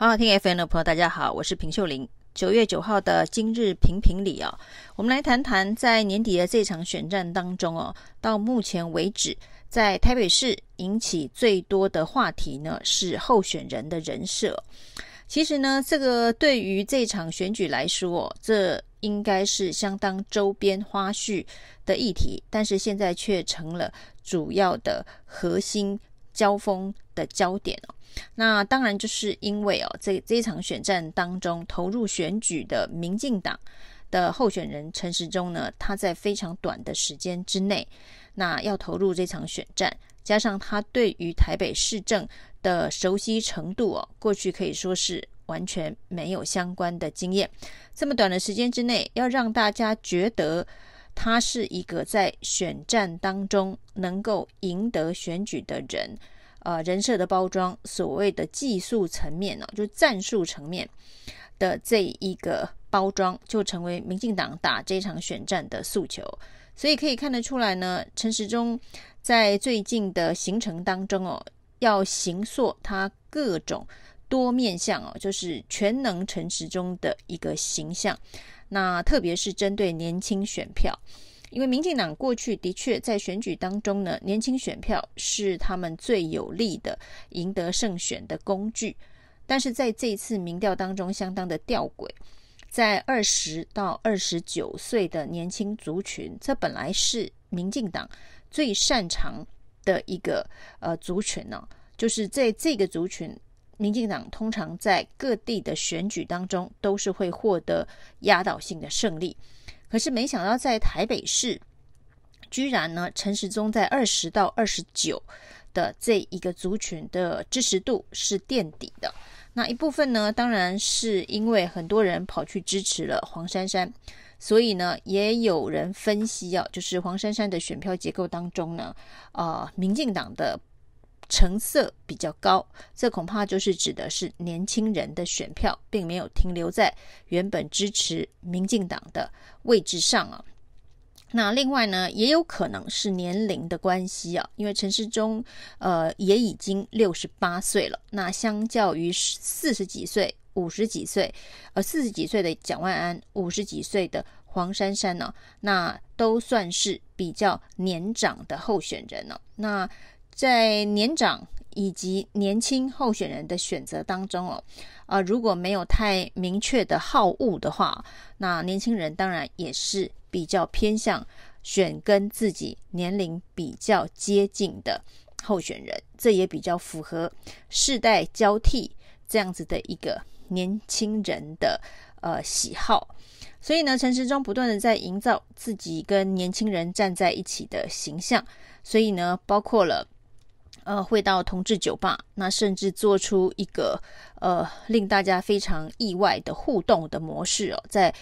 好好听 FM 的朋友，大家好，我是平秀玲。九月九号的今日评评理啊，我们来谈谈在年底的这场选战当中哦，到目前为止，在台北市引起最多的话题呢是候选人的人设。其实呢，这个对于这场选举来说，这应该是相当周边花絮的议题，但是现在却成了主要的核心交锋的焦点哦。那当然就是因为哦，这这一场选战当中投入选举的民进党的候选人陈时中呢，他在非常短的时间之内，那要投入这场选战，加上他对于台北市政的熟悉程度哦，过去可以说是完全没有相关的经验，这么短的时间之内，要让大家觉得他是一个在选战当中能够赢得选举的人。呃，人设的包装，所谓的技术层面呢，就是战术层面的这一个包装，就成为民进党打这场选战的诉求。所以可以看得出来呢，陈时中在最近的行程当中哦，要形塑他各种多面向哦，就是全能陈时中的一个形象。那特别是针对年轻选票。因为民进党过去的确在选举当中呢，年轻选票是他们最有力的赢得胜选的工具，但是在这一次民调当中相当的吊诡，在二十到二十九岁的年轻族群，这本来是民进党最擅长的一个呃族群呢、就是在这个族群，民进党通常在各地的选举当中都是会获得压倒性的胜利。可是没想到，在台北市，居然呢，陈时中在二十到二十九的这一个族群的支持度是垫底的。那一部分呢，当然是因为很多人跑去支持了黄珊珊，所以呢，也有人分析啊，就是黄珊珊的选票结构当中呢，呃，民进党的。成色比较高，这恐怕就是指的是年轻人的选票，并没有停留在原本支持民进党的位置上啊。那另外呢，也有可能是年龄的关系啊，因为陈世忠呃也已经六十八岁了，那相较于四十几岁、五十几岁，呃四十几岁的蒋万安，五十几岁的黄珊珊呢，啊，那都算是比较年长的候选人了，啊。那在年长以及年轻候选人的选择当中哦，啊、如果没有太明确的好恶的话，那年轻人当然也是比较偏向选跟自己年龄比较接近的候选人，这也比较符合世代交替这样子的一个年轻人的呃喜好。所以呢，陈时中不断的在营造自己跟年轻人站在一起的形象，所以呢，包括了。呃，会到同志酒吧，那甚至做出一个呃令大家非常意外的互动的模式哦，在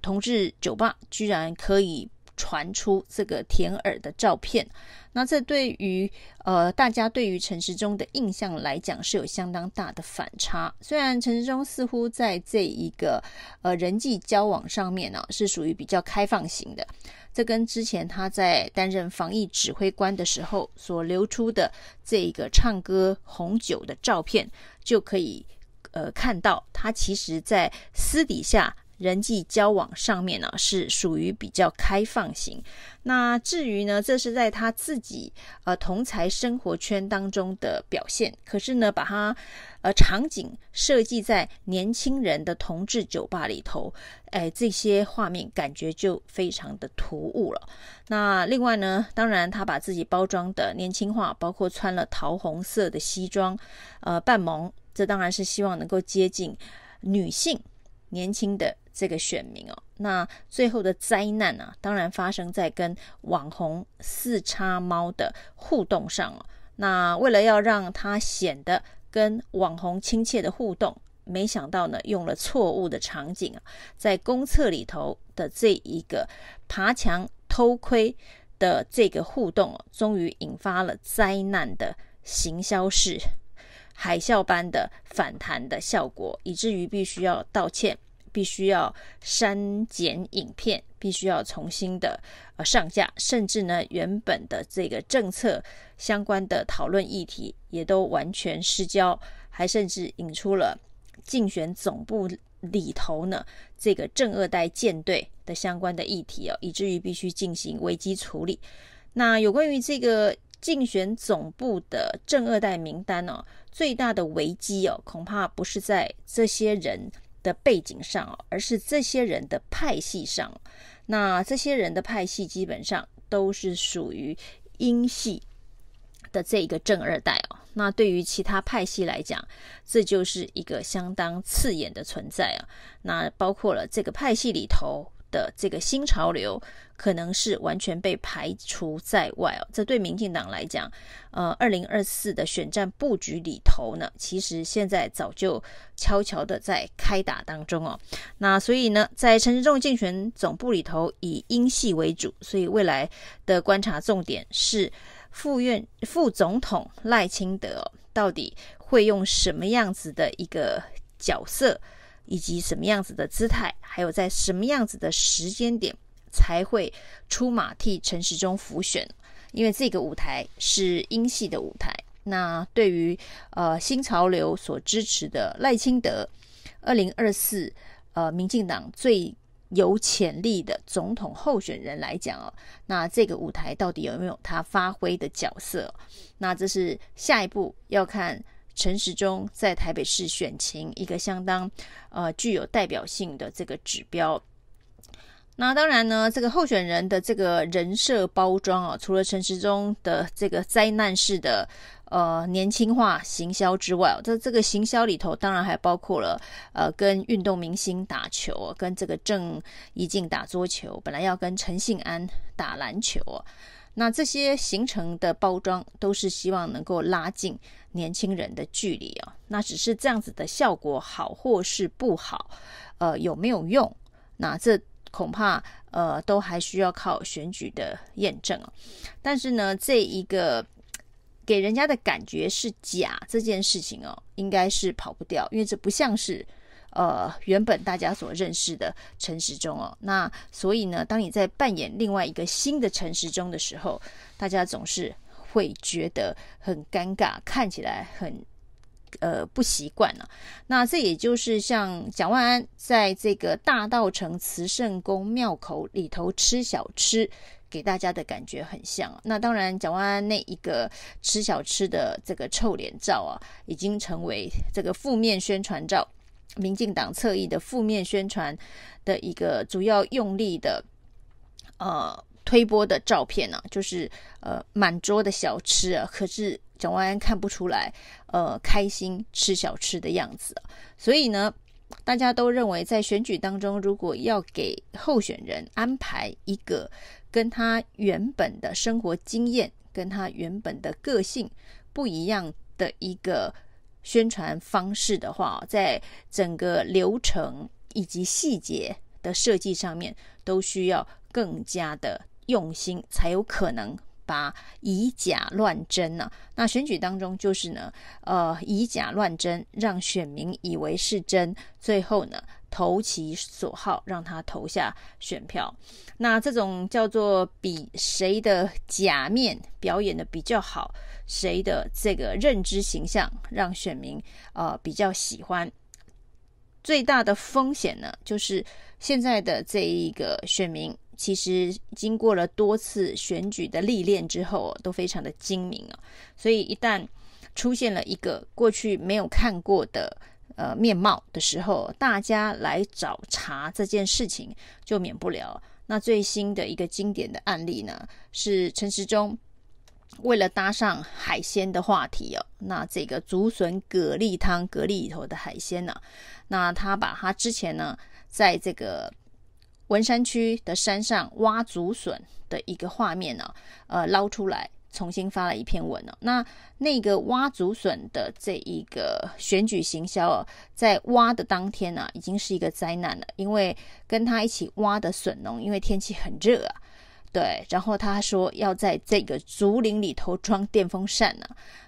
同志酒吧居然可以传出这个舔耳的照片。那这对于呃大家对于陈时中的印象来讲是有相当大的反差。虽然陈时中似乎在这一个呃人际交往上面呢、是属于比较开放型的，这跟之前他在担任防疫指挥官的时候所流出的这个唱歌红酒的照片就可以呃看到，他其实在私底下。人际交往上面呢，是属于比较开放型。那至于呢，这是在他自己呃同才生活圈当中的表现。可是呢，把他呃场景设计在年轻人的同志酒吧里头，哎，这些画面感觉就非常的突兀了。那另外呢，当然他把自己包装的年轻化，包括穿了桃红色的西装，呃，半萌，这当然是希望能够接近女性年轻的。这个选民哦，那最后的灾难呢、啊，当然发生在跟网红四叉猫的互动上哦。那为了要让他显得跟网红亲切的互动，没想到呢，用了错误的场景啊，在公厕里头的这一个爬墙偷窥的这个互动哦，终于引发了灾难的行销事海啸般的反弹的效果，以至于必须要道歉。必须要删减影片，必须要重新的呃上架，甚至呢，原本的这个政策相关的讨论议题也都完全失焦，还甚至引出了竞选总部里头呢，这个正二代舰队的相关的议题哦，以至于必须进行危机处理。那有关于这个竞选总部的正二代名单哦，最大的危机哦，恐怕不是在这些人的背景上哦，而是这些人的派系上。那这些人的派系基本上都是属于英系的这一个正二代哦。那对于其他派系来讲，这就是一个相当刺眼的存在啊。那包括了这个派系里头的这个新潮流，可能是完全被排除在外哦。这对民进党来讲，呃，二零二四的选战布局里头呢，其实现在早就悄悄的在开打当中哦。那所以呢，在陈时中竞选总部里头以英系为主，所以未来的观察重点是。副院副总统赖清德到底会用什么样子的一个角色，以及什么样子的姿态，还有在什么样子的时间点才会出马替陈时中浮选？因为这个舞台是英系的舞台。那对于呃新潮流所支持的赖清德，二零二四呃民进党最。有潜力的总统候选人来讲哦，那这个舞台到底有没有他发挥的角色？那这是下一步要看陈时中在台北市选情一个相当呃具有代表性的这个指标。那当然呢，这个候选人的这个人设包装啊，除了陈时中的这个灾难式的呃年轻化行销之外，这这个行销里头当然还包括了呃跟运动明星打球，跟这个郑怡静打桌球，本来要跟陈信安打篮球，那这些形成的包装都是希望能够拉近年轻人的距离啊。那只是这样子的效果好或是不好，呃有没有用？那这。恐怕呃都还需要靠选举的验证哦。但是呢，这一个给人家的感觉是假这件事情哦，应该是跑不掉，因为这不像是呃原本大家所认识的陈时中哦。那所以呢，当你在扮演另外一个新的陈时中的时候，大家总是会觉得很尴尬，看起来很。呃，不习惯了。那这也就是像蒋万安在这个大道城慈圣宫庙口里头吃小吃，给大家的感觉很像啊。那当然，蒋万安那一个吃小吃的这个臭脸照啊，已经成为这个负面宣传照，民进党侧翼的负面宣传的一个主要用力的呃推波的照片呢、啊，就是呃满桌的小吃啊，可是。蒋万安看不出来，呃，开心吃小吃的样子，所以呢，大家都认为在选举当中，如果要给候选人安排一个跟他原本的生活经验、跟他原本的个性不一样的一个宣传方式的话，在整个流程以及细节的设计上面，都需要更加的用心，才有可能。把以假乱真呢、那选举当中就是呢，呃，以假乱真，让选民以为是真，最后呢，投其所好，让他投下选票。那这种叫做比谁的假面表演的比较好，谁的这个认知形象让选民呃比较喜欢。最大的风险呢，就是现在的这一个选民。其实经过了多次选举的历练之后，都非常的精明啊。所以一旦出现了一个过去没有看过的呃面貌的时候，大家来找茬这件事情就免不了。那最新的一个经典的案例呢，是陈时中为了搭上海鲜的话题哦，那这个竹笋蛤蜊汤，蛤蜊里头的海鲜呢，那他把他之前呢在这个。文山区的山上挖竹笋的一个画面呢，呃，捞出来重新发了一篇文呢。那那个挖竹笋的这一个选举行销哦，在挖的当天呢，已经是一个灾难了，因为跟他一起挖的笋农，因为天气很热啊，对，然后他说要在这个竹林里头装电风扇呢，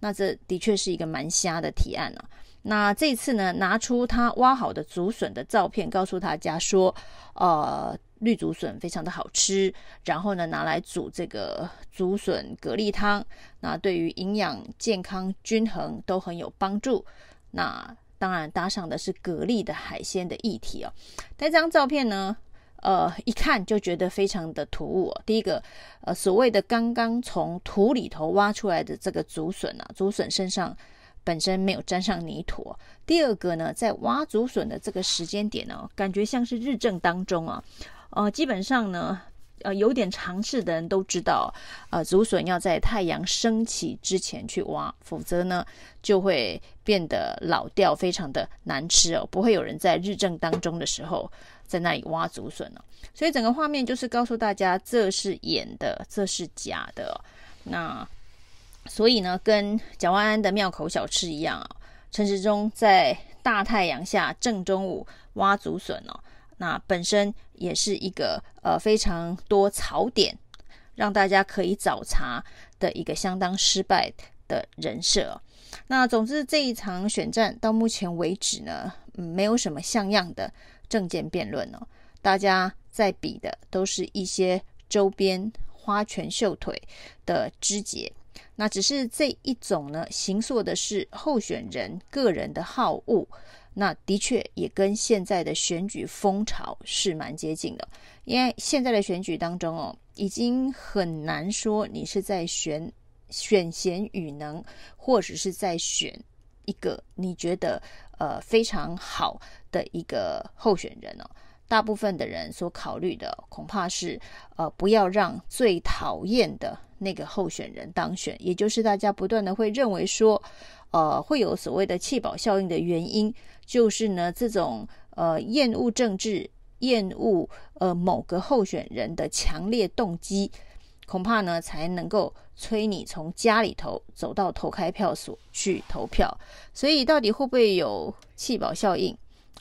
那这的确是一个蛮瞎的提案呢。那这次呢，拿出他挖好的竹笋的照片，告诉大家说，呃，绿竹笋非常的好吃，然后呢，拿来煮这个竹笋蛤蜊汤，那对于营养、健康、均衡都很有帮助。那当然搭上的是蛤蜊的海鲜的议题哦。但这张照片呢，呃，一看就觉得非常的突兀哦。第一个，呃，所谓的刚刚从土里头挖出来的这个竹笋啊，竹笋身上本身没有沾上泥土。第二个呢，在挖竹笋的这个时间点呢，感觉像是日正当中啊，呃，基本上呢。呃，有点常识的人都知道，呃，竹笋要在太阳升起之前去挖，否则呢就会变得老掉，非常的难吃哦。不会有人在日正当中的时候在那里挖竹笋哦。所以整个画面就是告诉大家，这是演的，这是假的哦。那所以呢，跟蒋万安的庙口小吃一样啊，陈时中在大太阳下正中午挖竹笋哦。那本身也是一个呃非常多槽点，让大家可以找茬的一个相当失败的人设。那总之这一场选战到目前为止呢，没有什么像样的政见辩论哦，大家在比的都是一些周边花拳绣腿的枝节。那只是这一种呢，形塑的是候选人个人的好恶。那的确也跟现在的选举风潮是蛮接近的，因为现在的选举当中哦，已经很难说你是在选选贤与能，或者是在选一个你觉得呃非常好的一个候选人哦。大部分的人所考虑的恐怕是呃不要让最讨厌的那个候选人当选，也就是大家不断的会认为说。呃，会有所谓的弃保效应的原因，就是呢，这种呃厌恶政治、厌恶呃某个候选人的强烈动机，恐怕呢才能够催你从家里头走到投开票所去投票。所以，到底会不会有弃保效应？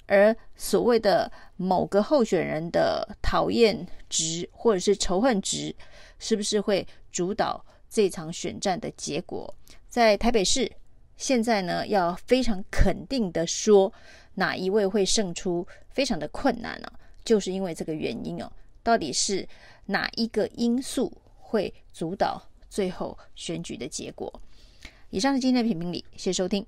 而所谓的某个候选人的讨厌值或者是仇恨值，是不是会主导这场选战的结果？在台北市。现在呢，要非常肯定的说，哪一位会胜出，非常的困难啊，就是因为这个原因哦。到底是哪一个因素会主导最后选举的结果？以上是今天的评评理，谢谢收听。